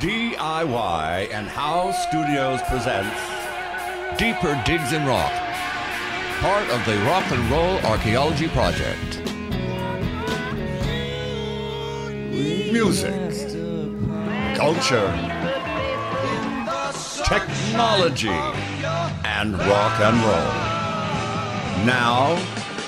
DIY and How Studios presents Deeper Digs in Rock, part of the Rock and Roll Archaeology Project. music, culture, technology, and rock and roll. Now,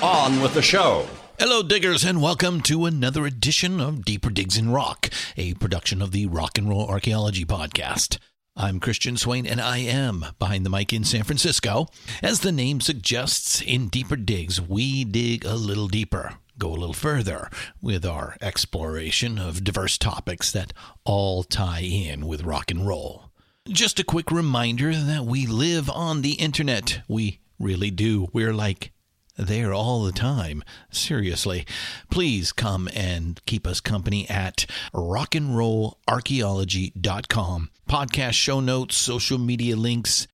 on with the show. Hello, diggers, and welcome to another edition of Deeper Digs in Rock, a production of the Rock and Roll Archaeology Podcast. I'm Christian Swain, and I am behind the mic in San Francisco. As the name suggests, in Deeper Digs, we dig a little deeper, go a little further with our exploration of diverse topics that all tie in with rock and roll. Just a quick reminder that we live on the internet. We really do. We're like there all the time. Seriously. Please come and keep us company at rockandrollarchaeology.com. Podcast show notes, social media links,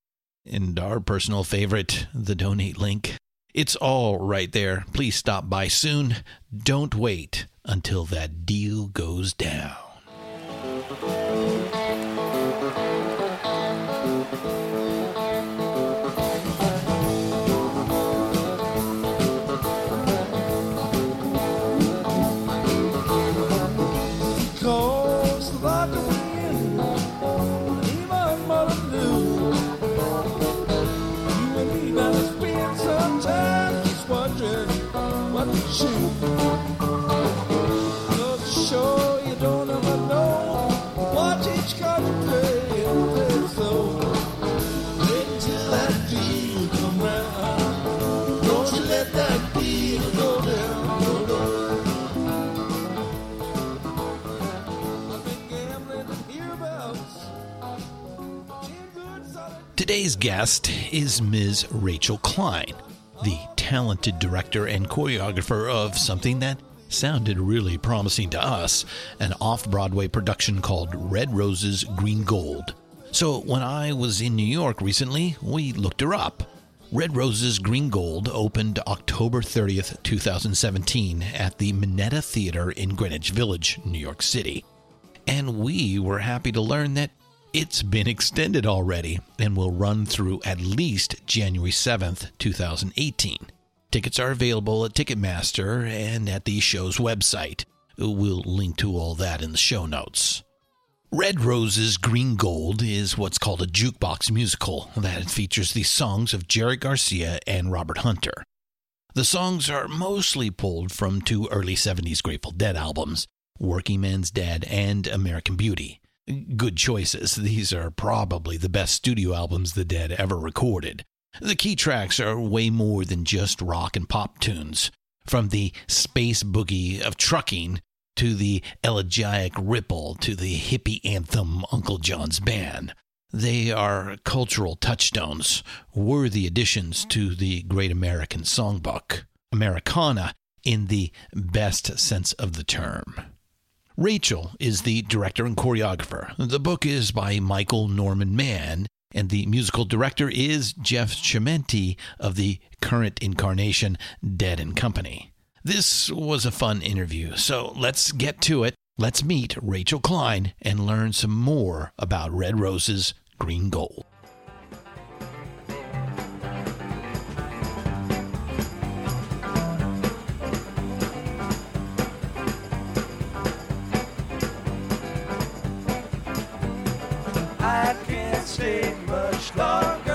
and our personal favorite, the donate link. It's all right there. Please stop by soon. Don't wait until that deal goes down. Today's guest is Ms. Rachel Klein, the talented director and choreographer of something that sounded really promising to us an off Broadway production called Red Roses Green Gold. So when I was in New York recently, we looked her up. Red Roses Green Gold opened October 30th, 2017 at the Minetta Theater in Greenwich Village, New York City. And we were happy to learn that it's been extended already and will run through at least January 7th, 2018. Tickets are available at Ticketmaster and at the show's website. We'll link to all that in the show notes. Red Roses Green Gold is what's called a jukebox musical that features the songs of Jerry Garcia and Robert Hunter. The songs are mostly pulled from two early 70s Grateful Dead albums, Workingman's Dead and American Beauty. Good choices. These are probably the best studio albums the Dead ever recorded. The key tracks are way more than just rock and pop tunes. From the space boogie of trucking to the elegiac ripple to the hippie anthem Uncle John's Band. They are cultural touchstones, worthy additions to the Great American Songbook. Americana in the best sense of the term. Rachel is the director and choreographer. The book is by Michael Norman Mann, and the musical director is Jeff Chimenti of the current incarnation Dead and Company. This was a fun interview, so let's get to it. Let's meet Rachel Klein and learn some more about Red Roses Green Gold. Much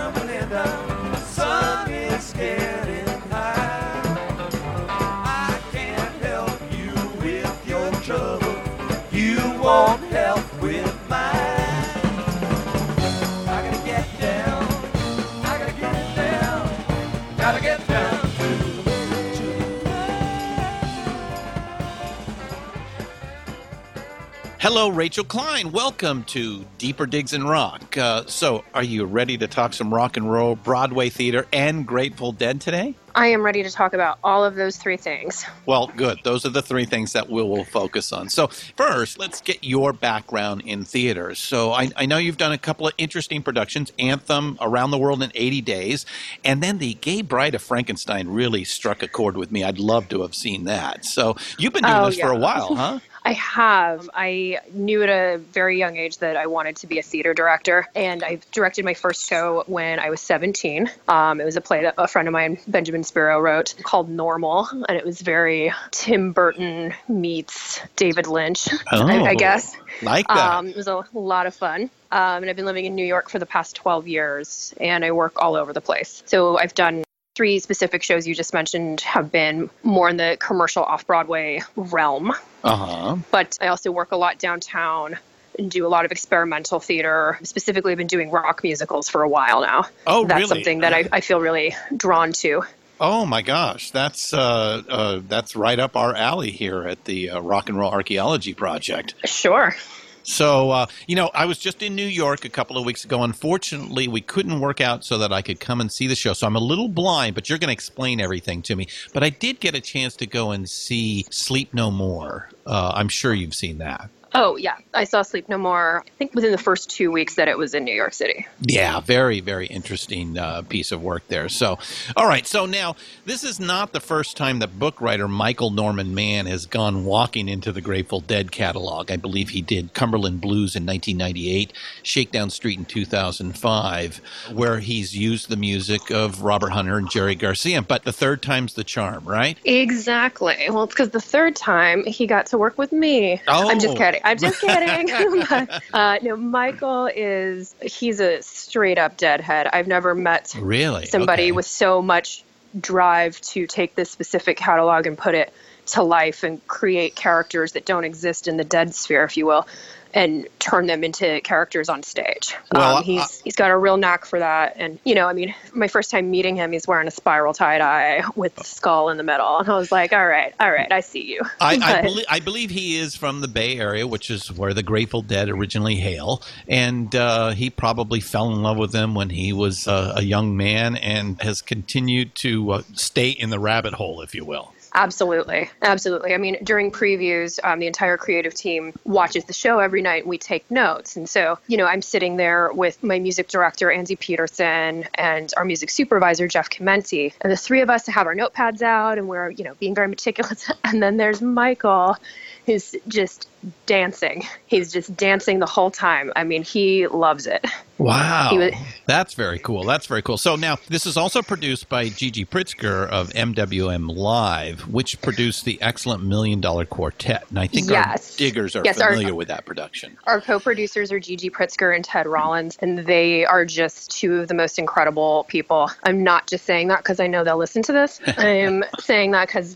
Hello, Rachel Klein. Welcome to Deeper Digs in Rock. Uh, so, are you ready to talk some rock and roll, Broadway theater, and Grateful Dead today? I am ready to talk about all of those three things. Well, good. Those are the three things that we will focus on. So, first, let's get your background in theater. So, I, I know you've done a couple of interesting productions Anthem, Around the World in 80 Days, and then The Gay Bride of Frankenstein really struck a chord with me. I'd love to have seen that. So, you've been doing Oh, this for a while, huh? I have. I knew at a very young age that I wanted to be a theater director, and I directed my first show when I was 17. Um, it was a play that a friend of mine, Benjamin Spiro, wrote called Normal, and it was very Tim Burton meets David Lynch, I, I Oh. guess. Like that. Um, it was a lot of fun. Um, and I've been living in New York for the past 12 years, and I work all over the place. So I've done three specific shows you just mentioned have been more in the commercial off Broadway realm, Uh huh. but I also work a lot downtown and do a lot of experimental theater. Specifically, I've been doing rock musicals for a while now. Oh, That's really? something that I, I feel really drawn to. Oh my gosh, that's uh, uh, that's right up our alley here at the uh, Rock and Roll Archaeology Project. Sure. So, uh, you know, I was just in New York a couple of weeks ago. Unfortunately, we couldn't work out so that I could come and see the show. So I'm a little blind, but you're going to explain everything to me. But I did get a chance to go and see Sleep No More. Uh, I'm sure you've seen that. Oh, yeah. I saw Sleep No More, I think within the first two weeks that it was in New York City. Yeah, very, very interesting uh, piece of work there. So, all right. So now, this is not the first time that book writer Michael Norman Mann has gone walking into the Grateful Dead catalog. I believe he did Cumberland Blues in 1998, Shakedown Street in 2005, where he's used the music of Robert Hunter and Jerry Garcia. But the third time's the charm, right? Exactly. Well, it's because the third time he got to work with me. Oh. I'm just Oh. I'm just kidding. Uh, no, Michael is, he's a straight up deadhead. I've never met Really? somebody Okay. with so much drive to take this specific catalog and put it to life and create characters that don't exist in the dead sphere, if you will, and turn them into characters on stage. Well, um, he's he's got a real knack for that. And you know, I mean, my first time meeting him, he's wearing a spiral tie dye with the skull in the middle, and I was like, all right, all right, I see you. I, I, But- belie- I believe he is from the Bay Area, which is where the Grateful Dead originally hail. And uh, he probably fell in love with them when he was uh, a young man and has continued to uh, stay in the rabbit hole, if you will. Absolutely. Absolutely. I mean, during previews, um, the entire creative team watches the show every night we take notes. And so, you know, I'm sitting there with my music director, Andy Peterson, and our music supervisor, Jeff Chimenti. And the three of us have our notepads out and we're, you know, being very meticulous. And then there's Michael, who's just dancing. He's just dancing the whole time. I mean, he loves it. Wow. Was- That's very cool. That's very cool. So now, this is also produced by Gigi Pritzker of MWM Live, which produced the excellent Million Dollar Quartet. And I think Yes. our diggers are Yes, our- familiar with that production. Our co-producers are Gigi Pritzker and Ted Rollins, and they are just two of the most incredible people. I'm not just saying that because I know they'll listen to this. I'm saying that because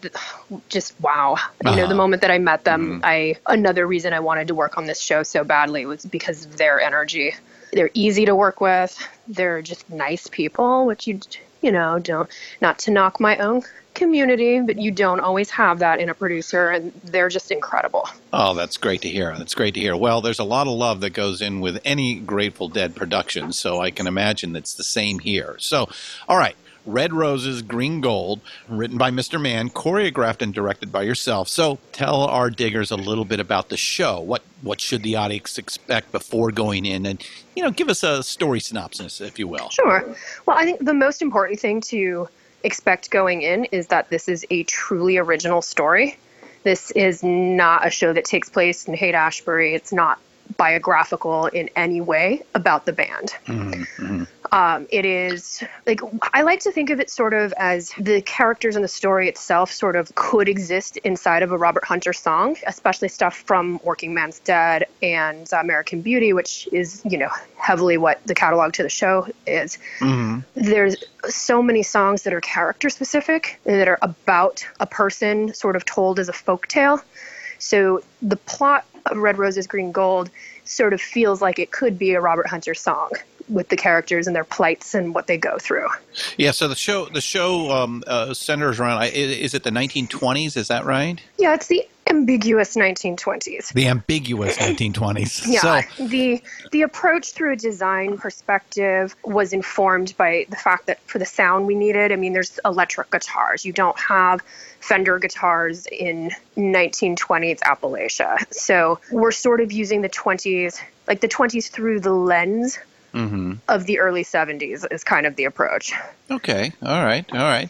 just wow. You know, Uh-huh. the moment that I met them, I another reason I wanted to work on this show so badly was because of their energy. They're easy to work with. They're just nice people, which you you know don't not to knock my own community, but you don't always have that in a producer, and they're just incredible. Oh, that's great to hear. That's great to hear. Well, there's a lot of love that goes in with any Grateful Dead production, so I can imagine that's the same here. So, all right. Red Roses, Green Gold, written by Mr. Mann, choreographed and directed by yourself. So, tell our diggers a little bit about the show. What what should the audience expect before going in, and you know, give us a story synopsis, if you will. Sure. Well, I think the most important thing to expect going in is that this is a truly original story. This is not a show that takes place in Haight Ashbury. It's not biographical in any way about the band. Mm-hmm. Um, it is like I like to think of it sort of as the characters and the story itself sort of could exist inside of a Robert Hunter song, especially stuff from Workingman's Dead and American Beauty, which is you know heavily what the catalog to the show is. There's so many songs that are character specific that are about a person, sort of told as a folk tale. So the plot of Red Roses, Green Gold sort of feels like it could be a Robert Hunter song with the characters and their plights and what they go through. Yeah. So the show the show um, uh, centers around. i- Is it the 1920s? Is that right? Yeah, it's the ambiguous 1920s. The ambiguous 1920s. Yeah, So the the approach through a design perspective was informed by the fact that for the sound we needed, I mean, there's electric guitars. You don't have Fender guitars in 1920s Appalachia, so we're sort of using the 20s, like the 20s through the lens Mm-hmm. of the early 70s is kind of the approach. Okay. All right. All right.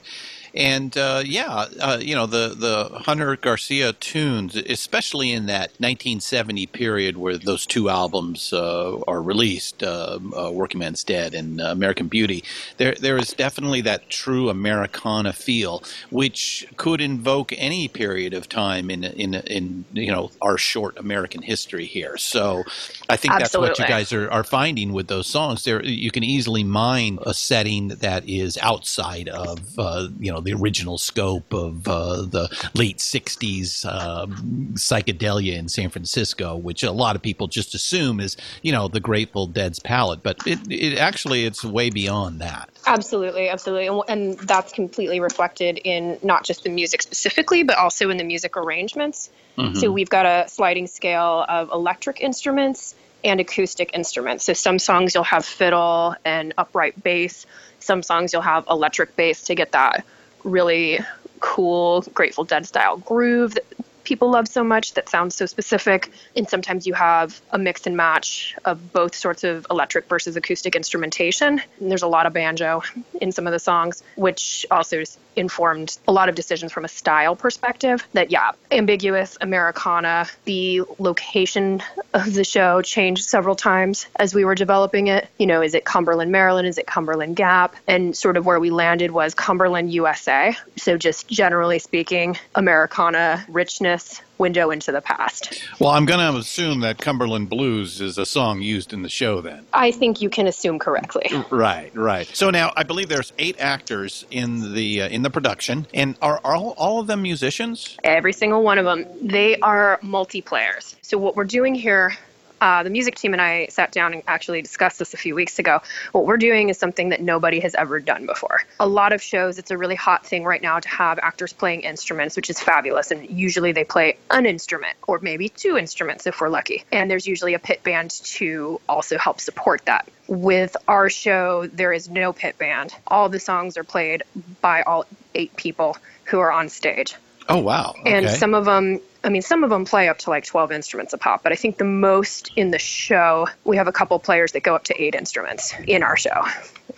And uh, yeah, uh, you know the the Hunter Garcia tunes, especially in that 1970 period where those two albums uh, are released, uh, uh, "Workingman's Dead" and uh, "American Beauty." There there is definitely that true Americana feel, which could invoke any period of time in in in you know our short American history here. So I think that's what you guys are, are finding with those songs. There, you can easily mine a setting that is outside of uh, you know the original scope of uh, the late '60s um, psychedelia in San Francisco, which a lot of people just assume is you know the Grateful Dead's palette, but it, it actually it's way beyond that. Absolutely, absolutely. And, and that's completely reflected in not just the music specifically, but also in the music arrangements. So we've got a sliding scale of electric instruments and acoustic instruments. So some songs you'll have fiddle and upright bass, some songs you'll have electric bass to get that really cool Grateful Dead style groove that people love so much that sounds so specific. And sometimes you have a mix and match of both sorts of electric versus acoustic instrumentation. And there's a lot of banjo in some of the songs, which also informed a lot of decisions from a style perspective. That, yeah, ambiguous Americana. The location of the show changed several times as we were developing it. You know, is it Cumberland, Maryland? Is it Cumberland Gap? And sort of where we landed was Cumberland, USA. So, just generally speaking, Americana richness, window into the past. Well, I'm going to assume that Cumberland Blues is a song used in the show then. I think you can assume correctly. Right, right. So now I believe there's eight actors in the uh, in the production, and are, are all, all of them musicians? Every single one of them. They are multiplayers. So what we're doing here, uh, the music team and I sat down and actually discussed this a few weeks ago. What we're doing is something that nobody has ever done before. A lot of shows, it's a really hot thing right now to have actors playing instruments, which is fabulous. And usually they play an instrument or maybe two instruments if we're lucky. And there's usually a pit band to also help support that. With our show, there is no pit band. All the songs are played by all eight people who are on stage. Oh wow! Okay. And some of them, I mean, some of them play up to like 12 instruments a pop, but I think the most in the show, we have a couple players that go up to eight instruments in our show.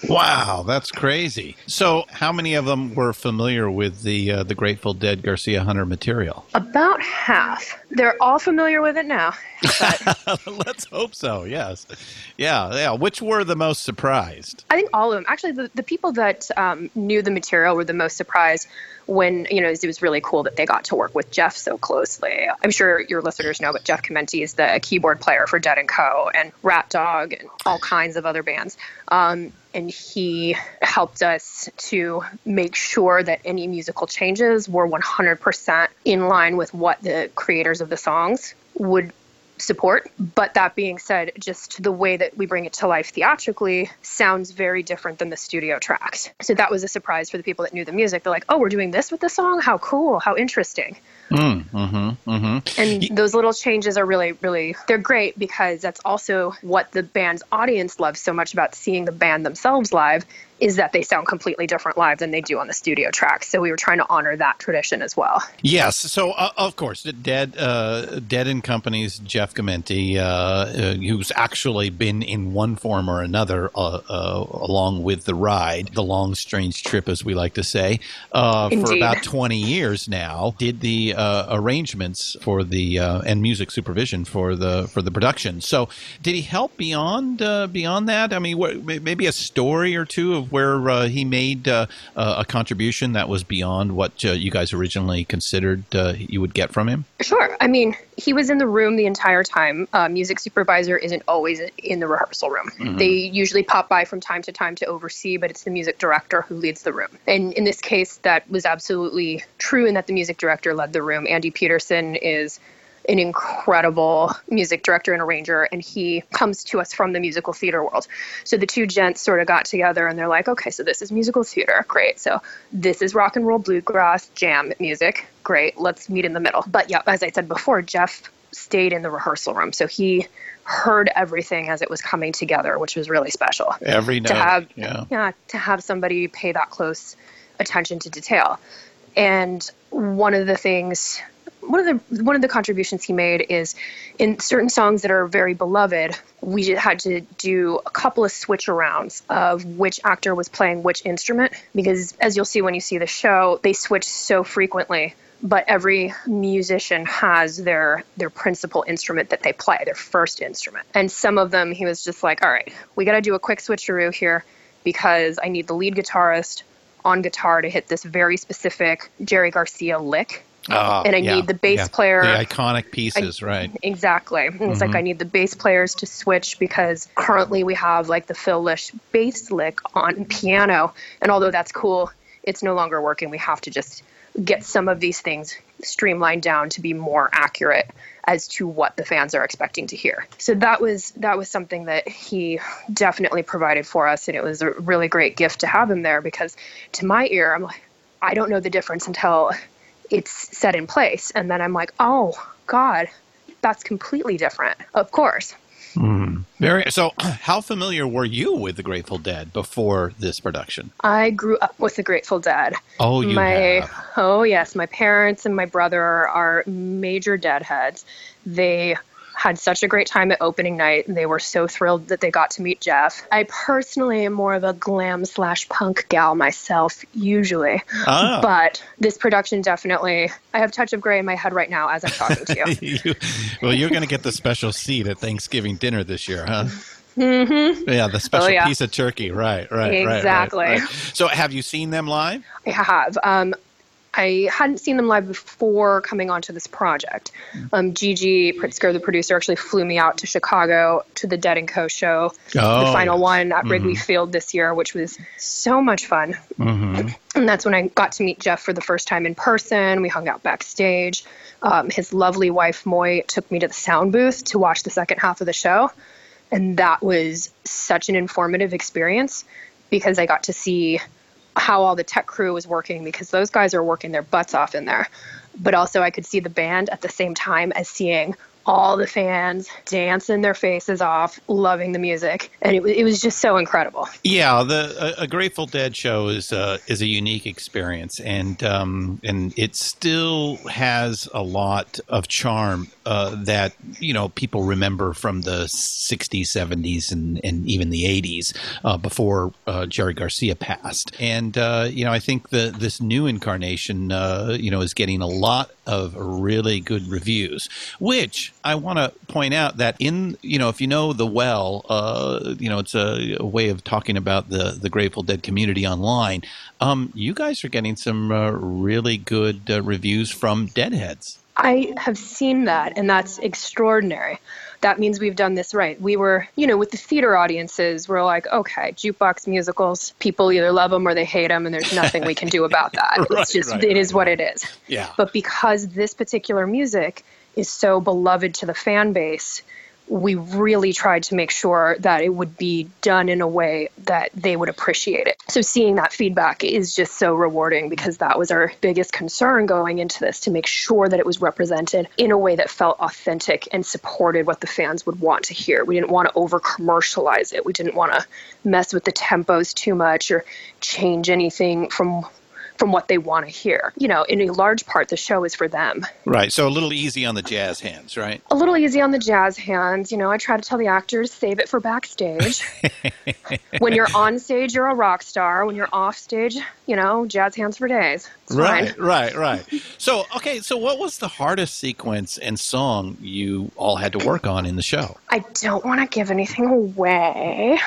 Wow, that's crazy. So, how many of them were familiar with the uh, the Grateful Dead Garcia Hunter material? About half. They're all familiar with it now. But Let's hope so. Yes, yeah, yeah. Which were the most surprised? I think all of them. Actually, the, the people that um, knew the material were the most surprised when, you know, it was really cool that they got to work with Jeff so closely. I'm sure your listeners know, but Jeff Chimenti is the keyboard player for Dead & Co. and RatDog and all kinds of other bands. Um, and he helped us to make sure that any musical changes were 100% in line with what the creators of the songs would support. But that being said, just the way that we bring it to life theatrically sounds very different than the studio tracks. So that was a surprise for the people that knew the music. They're like, oh, we're doing this with the song? How cool. How interesting. Mm, mm-hmm, mm-hmm. And those little changes are really, really, they're great because that's also what the band's audience loves so much about seeing the band themselves live is that they sound completely different live than they do on the studio tracks. So we were trying to honor that tradition as well. Yes. So uh, of course, Dead, uh, Dead and Company's Jeff Chimenti, uh, uh, who's actually been in one form or another uh, uh, along with the ride, the long strange trip, as we like to say, for about twenty years now. Did the arrangements for the and music supervision for the for the production. So did he help beyond beyond that? I mean, maybe a story or two of where uh, he made uh, a contribution that was beyond what uh, you guys originally considered uh, you would get from him? Sure. I mean, he was in the room the entire time. Uh, music supervisor isn't always in the rehearsal room. Mm-hmm. They usually pop by from time to time to oversee, but it's the music director who leads the room. And in this case, that was absolutely true in that the music director led the room. Andy Peterson is an incredible music director and arranger, and he comes to us from the musical theater world. So the two gents sort of got together and they're like, okay, so this is musical theater. Great. So this is rock and roll bluegrass jam music. Great. Let's meet in the middle. But yeah, as I said before, Jeff stayed in the rehearsal room. So he heard everything as it was coming together, which was really special. Every note. To have, yeah. yeah, to have somebody pay that close attention to detail. And one of the things one of the one of the contributions he made is in certain songs that are very beloved we had to do a couple of switch arounds of which actor was playing which instrument because as you'll see when you see the show they switch so frequently but every musician has their their principal instrument that they play their first instrument. And some of them he was just like all right we got to do a quick switcheroo here because i need the lead guitarist on guitar to hit this very specific jerry garcia lick uh, and I yeah, need the bass yeah. player. The iconic pieces, I, right? Exactly. It's Mm-hmm. like I need the bass players to switch because currently we have like the Phil Lesh bass lick on piano. And although that's cool, it's no longer working. We have to just get some of these things streamlined down to be more accurate as to what the fans are expecting to hear. So that was that was something that he definitely provided for us and it was a really great gift to have him there because to my ear I'm like I don't know the difference until it's set in place. And then I'm like, oh, God, that's completely different. Of course. Mm. Very. So, how familiar were you with the Grateful Dead before this production? I grew up with the Grateful Dead. Oh, you my, have. Oh, yes. My parents and my brother are major Deadheads. They had such a great time at opening night and they were so thrilled that they got to meet Jeff. I personally am more of a glam slash punk gal myself, usually. Ah. But this production definitely, I have touch of gray in my head right now as I'm talking to you. You- well, you're going to get the special seat at Thanksgiving dinner this year, huh? Mm-hmm. Yeah, the special Oh, yeah. piece of turkey. Right, right, right, right, Exactly. right. So, have you seen them live? I have. Um, I hadn't seen them live before coming onto this project. Um, Gigi Pritzker, the producer, actually flew me out to Chicago to the Dead and Co. show, Oh, the final one at Wrigley Field this year, which was so much fun. Mm-hmm. And that's when I got to meet Jeff for the first time in person. We hung out backstage. Um, his lovely wife, Moy, took me to the sound booth to watch the second half of the show. And that was such an informative experience because I got to see how all the tech crew was working because those guys are working their butts off in there. But also, I could see the band at the same time as seeing all the fans dancing their faces off, loving the music. And it, it was just so incredible. Yeah, the a, Grateful Dead show is uh, is a unique experience, and um, and it still has a lot of charm uh, that you know people remember from the '60s, '70s, and and even the '80s uh, before uh, Jerry Garcia passed. And uh, you know, I think the this new incarnation, uh, you know, is getting a lot of really good reviews, which I want to point out that in you know if you know the well, uh, you know it's a, a way of talking about the the Grateful Dead community online. Um, you guys are getting some uh, really good uh, reviews from Deadheads. I have seen that, and that's extraordinary. That means we've done this right. We were, you know, with the theater audiences, we're like, okay, jukebox musicals, people either love them or they hate them, and there's nothing we can do about that. Right, it's just, right, it is what it is. Yeah. But because this particular music is so beloved to the fan base, we really tried to make sure that it would be done in a way that they would appreciate it. So seeing that feedback is just so rewarding because that was our biggest concern going into this to make sure that it was represented in a way that felt authentic and supported what the fans would want to hear. We didn't want to over commercialize it. We didn't want to mess with the tempos too much or change anything from from what they want to hear. You know, in a large part, the show is for them. Right. So a little easy on the jazz hands, right? A little easy on the jazz hands. You know, I try to tell the actors, save it for backstage. when you're on stage, you're a rock star. When you're off stage, you know, jazz hands for days. It's right, fine. right, right. So, okay, so what was the hardest sequence and song you all had to work on in the show? I don't want to give anything away,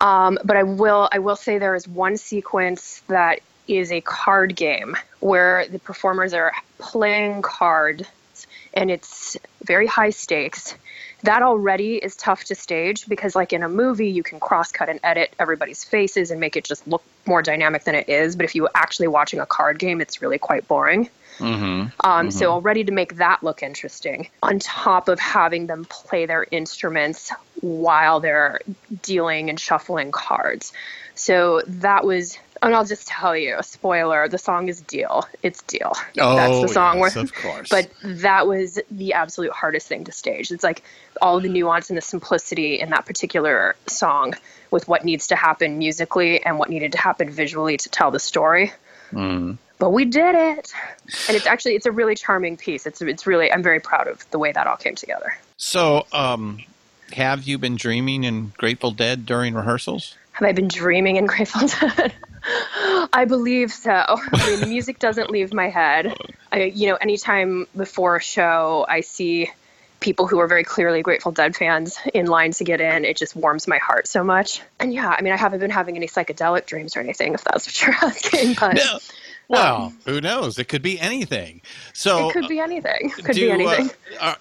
um, but I will. I will say there is one sequence that is a card game where the performers are playing cards, and it's very high stakes. That already is tough to stage because, like in a movie, you can cross cut and edit everybody's faces and make it just look more dynamic than it is. But if you are actually watching a card game, it's really quite boring. Um, So already to make that look interesting, on top of having them play their instruments while they're dealing and shuffling cards. So that was, and I'll just tell you, spoiler: the song is "Deal." It's "Deal." That's Oh, the song. yes, where, of course. But that was the absolute hardest thing to stage. It's like all the nuance and the simplicity in that particular song with what needs to happen musically and what needed to happen visually to tell the story but we did it and it's actually it's a really charming piece it's it's really i'm very proud of the way that all came together So, um, have you been dreaming in Grateful Dead during rehearsals? have i been dreaming in grateful dead i believe so i mean the music doesn't leave my head i you know anytime before a show i see people who are very clearly Grateful Dead fans in line to get in, it just warms my heart so much. And yeah, I mean, I haven't been having any psychedelic dreams or anything, if that's what you're asking, but No. Well, who knows? It could be anything. So, it could be anything. Could do, be anything. Uh,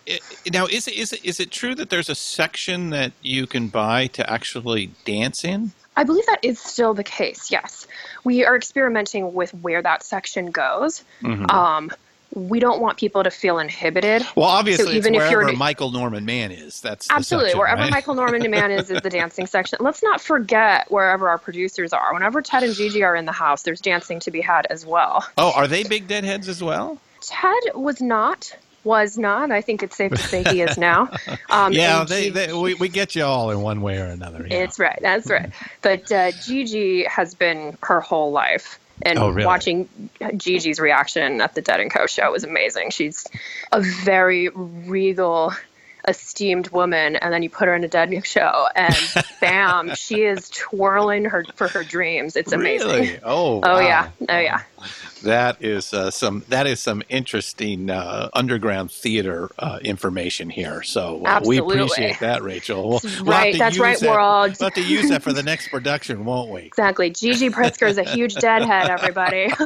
now, is it, is it is it true that there's a section that you can buy to actually dance in? I believe that is still the case. Yes, we are experimenting with where that section goes. Mm-hmm. Um, we don't want people to feel inhibited. Well, obviously, So even it's if you're- wherever Michael Norman Mann is. That's Absolutely, section, wherever right? Michael Norman Mann is is the dancing section. Let's not forget wherever our producers are. Whenever Ted and Gigi are in the house, there's dancing to be had as well. Oh, are they big deadheads as well? Ted was not. Was not. I think it's safe to say he is now. Um, yeah, they, they we, we get you all in one way or another. yeah. It's right. That's right. But uh, Gigi has been her whole life. And Oh, really? watching Gigi's reaction at the Dead and Co show was amazing. She's a very regal, esteemed woman, and then you put her in a Dead show, and bam, she is twirling her for her dreams. It's amazing. Really? Oh, Oh wow. yeah. Oh yeah. That is uh, some that is some interesting uh, underground theater uh, information here. So uh, we appreciate that, Rachel. We'll, we'll right, to that's right, that- world. We'll have to use that for the next production, won't we? Exactly. Gigi Pritzker is a huge deadhead. Everybody.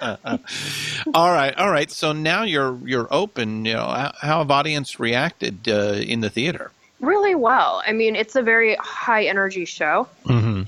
All right, all right. So now you're you're open. You know, how, how have audience reacted uh, in the theater? Really well. I mean, it's a very high energy show,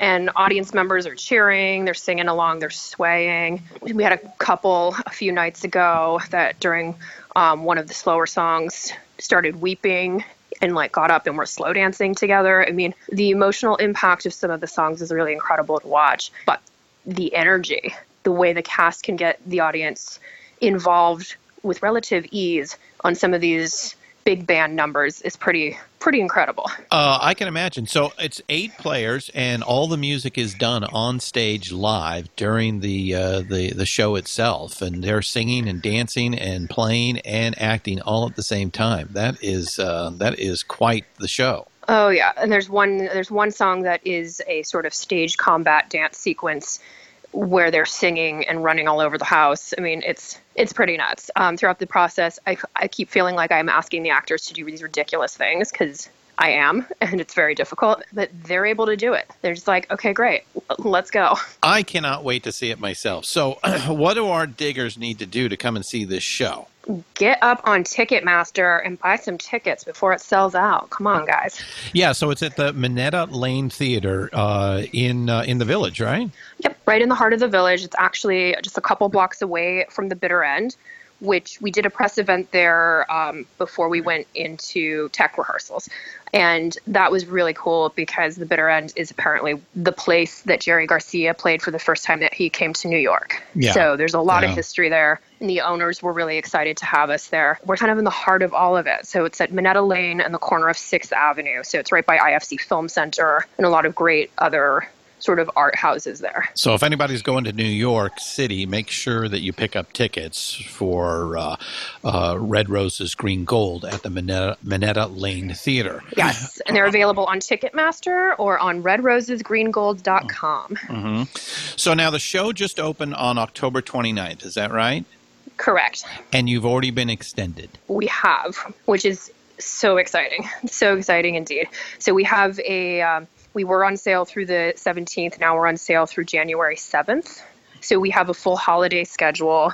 and audience members are cheering, they're singing along, they're swaying. We had a couple a few nights ago that during um, one of the slower songs started weeping and like got up and were slow dancing together. I mean, the emotional impact of some of the songs is really incredible to watch, but the energy, the way the cast can get the audience involved with relative ease on some of these big band numbers is pretty pretty incredible. Uh, I can imagine. So it's eight players, and all the music is done on stage live during the uh, the the show itself, and they're singing and dancing and playing and acting all at the same time. That is uh, that is quite the show. Oh yeah, and there's one there's one song that is a sort of stage combat dance sequence where they're singing and running all over the house. I mean, it's it's pretty nuts. Um, throughout the process, I I keep feeling like I'm asking the actors to do these ridiculous things because I am, and it's very difficult. But they're able to do it. They're just like, okay, great, let's go. I cannot wait to see it myself. So, what do our diggers need to do to come and see this show? Get up on Ticketmaster and buy some tickets before it sells out. Come on, guys. Yeah, so it's at the Minetta Lane Theater uh, in uh, in the village, right? Yep, right in the heart of the village. It's actually just a couple blocks away from the bitter end, which we did a press event there um, before we went into tech rehearsals. And that was really cool because the bitter end is apparently the place that Jerry Garcia played for the first time that he came to New York. Yeah. So there's a lot Yeah. of history there. And the owners were really excited to have us there. We're kind of in the heart of all of it. So it's at Minetta Lane and the corner of 6th Avenue. So it's right by IFC Film Center and a lot of great other sort of art houses there. So if anybody's going to New York City, make sure that you pick up tickets for uh, uh, Red Roses Green Gold at the Minetta, Minetta Lane Theater. Yes, and they're available on Ticketmaster or on redrosesgreengold.com. So now the show just opened on October 29th, is that right? Correct. And you've already been extended. We have, which is so exciting, so exciting indeed. So we have a, um, we were on sale through the 17th. Now we're on sale through January 7th. So we have a full holiday schedule.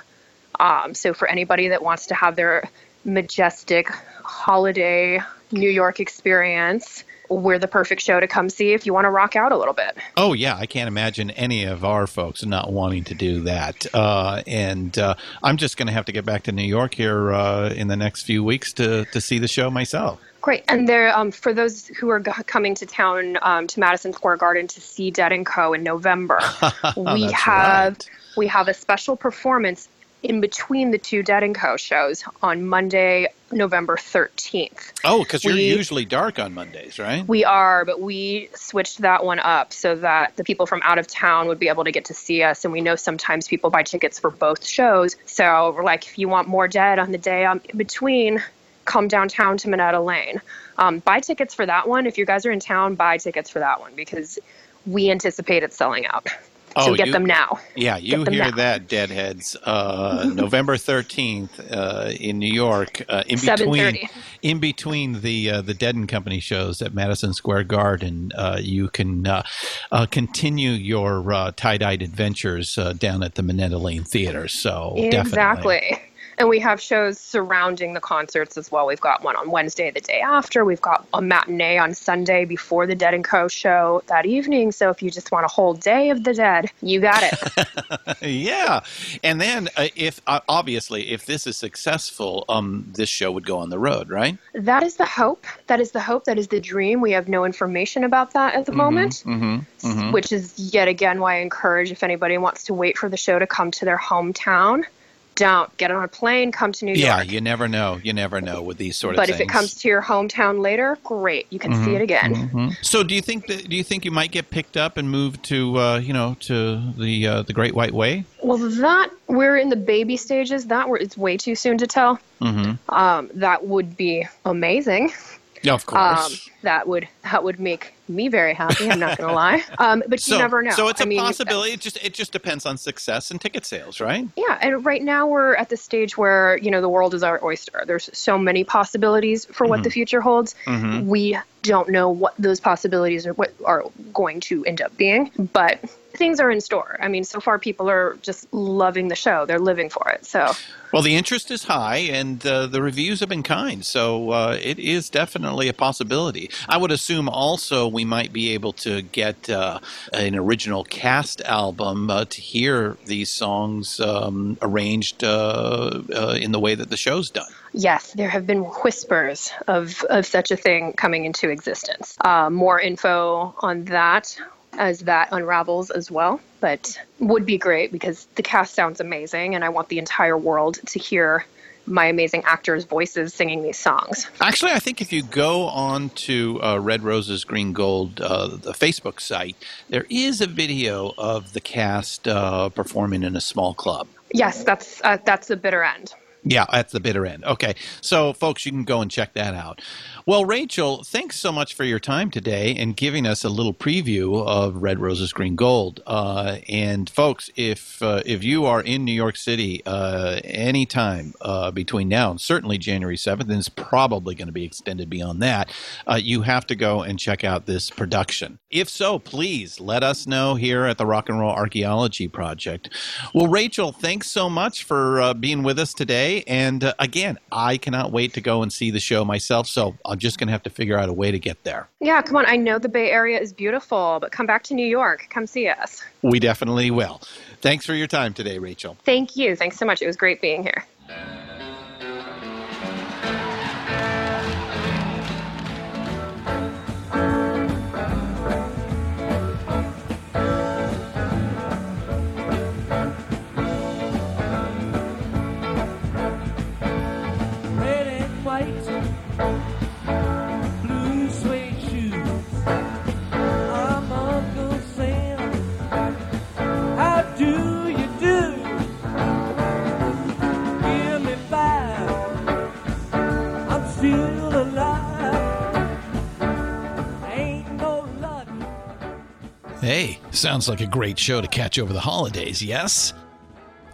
Um, so for anybody that wants to have their majestic holiday New York experience, we're the perfect show to come see if you want to rock out a little bit. Oh yeah, I can't imagine any of our folks not wanting to do that. Uh, and uh, I'm just going to have to get back to New York here uh, in the next few weeks to to see the show myself. Great. And there, um, for those who are g- coming to town um, to Madison Square Garden to see Dead and Co. in November, we have right. we have a special performance in between the two Dead and Co. shows on Monday, November thirteenth. Oh, because you're usually dark on Mondays, right? We are, but we switched that one up so that the people from out of town would be able to get to see us. And we know sometimes people buy tickets for both shows. So we're like, if you want more Dead on the day um, in between, come downtown to Minetta Lane. Um, buy tickets for that one. If you guys are in town, buy tickets for that one because we anticipate it selling out. so Oh, get you- them now. Yeah, you hear now. that, Deadheads. Uh, November thirteenth uh, in New York, uh, in between in between the uh, the Dead and Company shows at Madison Square Garden, uh, you can uh, uh, continue your uh, tie-dyed adventures uh, down at the Minetta Lane Theater. So definitely. And we have shows surrounding the concerts as well. We've got one on Wednesday, the day after. We've got a matinee on Sunday before the Dead and Co. show that evening. So if you just want a whole day of the Dead, you got it. yeah, and then uh, if uh, obviously if this is successful, um, this show would go on the road, right? that is the hope. That is the hope. That is the dream. We have no information about that at the moment, Mm-hmm. which is yet again why I encourage if anybody wants to wait for the show to come to their hometown, don't get on a plane, come to New Yeah, York. Yeah, you never know. You never know with these sort of But things. if it comes to your hometown later, great. You can see it again. So, do you think that do you think you might get picked up and moved to uh, you know to the uh, the Great White Way? Well, that we're in the baby stages. That were it's way too soon to tell. Mm-hmm. Um, that would be amazing. Yeah, of Um, that would that would make me very happy. I'm not going to lie. Um, but so, you never know. so it's a I mean, possibility. It just it just depends on success and ticket sales, right? Yeah, and right now we're at the stage where you know the world is our oyster. There's so many possibilities for Mm-hmm. what the future holds. We don't know what those possibilities are what are going to end up being, but things are in store. I mean, so far people are just loving the show. They're living for it. So Well, the interest is high, and uh, the reviews have been kind, so uh, it is definitely a possibility. I would assume also we might be able to get uh, an original cast album uh, to hear these songs um, arranged uh, uh, in the way that the show's done. Yes, there have been whispers of, of such a thing coming into existence. Uh, more info on that as that unravels as well, but would be great because the cast sounds amazing and I want the entire world to hear my amazing actors' voices singing these songs. Actually, I think if you go on to uh, Red Roses Green Gold, uh, the Facebook site, there is a video of the cast uh, performing in a small club. Yes, that's uh, that's the bitter end. Yeah, at the bitter end. Okay. So, folks, you can go and check that out. Well, Rachel, thanks so much for your time today and giving us a little preview of Red Roses Green Gold. Uh, and, folks, if uh, if you are in New York City uh, anytime uh, between now and certainly January 7th, and it's probably going to be extended beyond that, uh, you have to go and check out this production. If so, please let us know here at the Rock and Roll Archaeology Project. Well, Rachel, thanks so much for uh, being with us today. And again, I cannot wait to go and see the show myself. So I'll I'm just going to have to figure out a way to get there. Yeah, come on. I know the Bay Area is beautiful, but come back to New York. Come see us. We definitely will. Thanks for your time today, Rachel. Thank you. Thanks so much. It was great being here. Sounds like a great show to catch over the holidays, yes?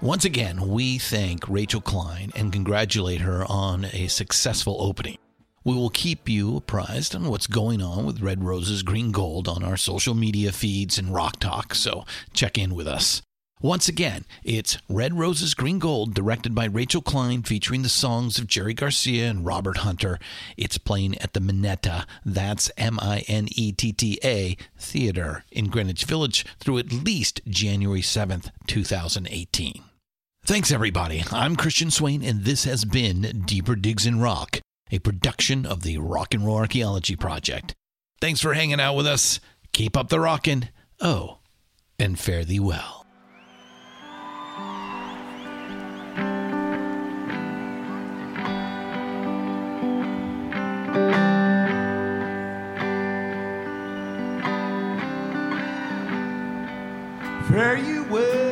Once again, we thank Rachel Klein and congratulate her on a successful opening. We will keep you apprised on what's going on with Red Roses Green Gold on our social media feeds and Rock Talk, so check in with us. Once again, it's Red Roses Green Gold, directed by Rachel Klein, featuring the songs of Jerry Garcia and Robert Hunter. It's playing at the Minetta, that's M I N E T T A, Theater in Greenwich Village through at least January 7th, 2018. Thanks, everybody. I'm Christian Swain, and this has been Deeper Digs in Rock, a production of the Rock and Roll Archaeology Project. Thanks for hanging out with us. Keep up the rockin'. Oh, and fare thee well. Fare you well,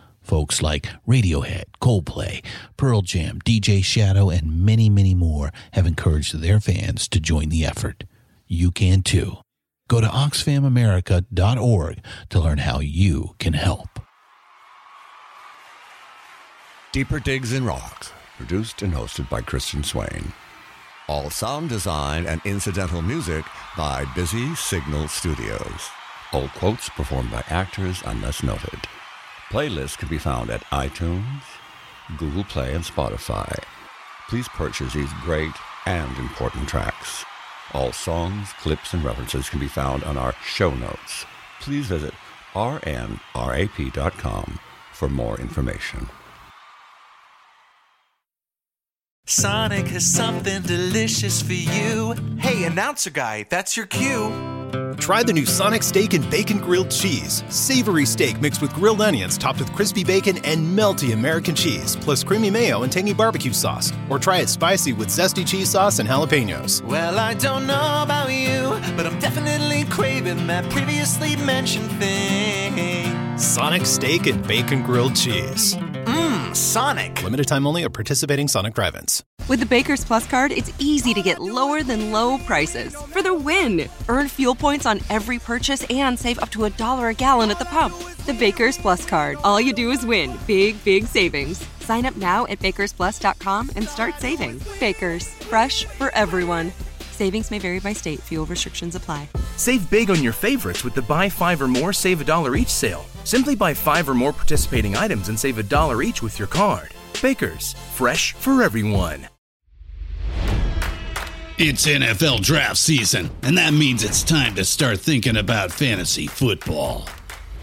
Folks like Radiohead, Coldplay, Pearl Jam, DJ Shadow, and many, many more have encouraged their fans to join the effort. You can too. Go to oxfamamerica.org to learn how you can help. Deeper Digs in Rocks, produced and hosted by Christian Swain. All sound design and incidental music by Busy Signal Studios. All quotes performed by actors unless noted. Playlists can be found at iTunes, Google Play, and Spotify. Please purchase these great and important tracks. All songs, clips, and references can be found on our show notes. Please visit rnrap.com for more information. Sonic has something delicious for you. Hey, announcer guy, that's your cue. Try the new Sonic Steak and Bacon Grilled Cheese. Savory steak mixed with grilled onions, topped with crispy bacon and melty American cheese, plus creamy mayo and tangy barbecue sauce. Or try it spicy with zesty cheese sauce and jalapenos. Well, I don't know about you, but I'm definitely craving that previously mentioned thing. Sonic Steak and Bacon Grilled Cheese. Sonic. Limited time only at participating Sonic drive-ins. With the Baker's Plus card, it's easy to get lower than low prices for the win. Earn fuel points on every purchase and save up to a dollar a gallon at the pump. The Baker's Plus card. All you do is win. Big, big savings. Sign up now at bakersplus.com and start saving. Baker's, fresh for everyone. Savings may vary by state. Fuel restrictions apply. Save big on your favorites with the buy five or more, save a dollar each sale. Simply buy five or more participating items and save a dollar each with your card. Baker's, fresh for everyone. It's NFL draft season, and that means it's time to start thinking about fantasy football.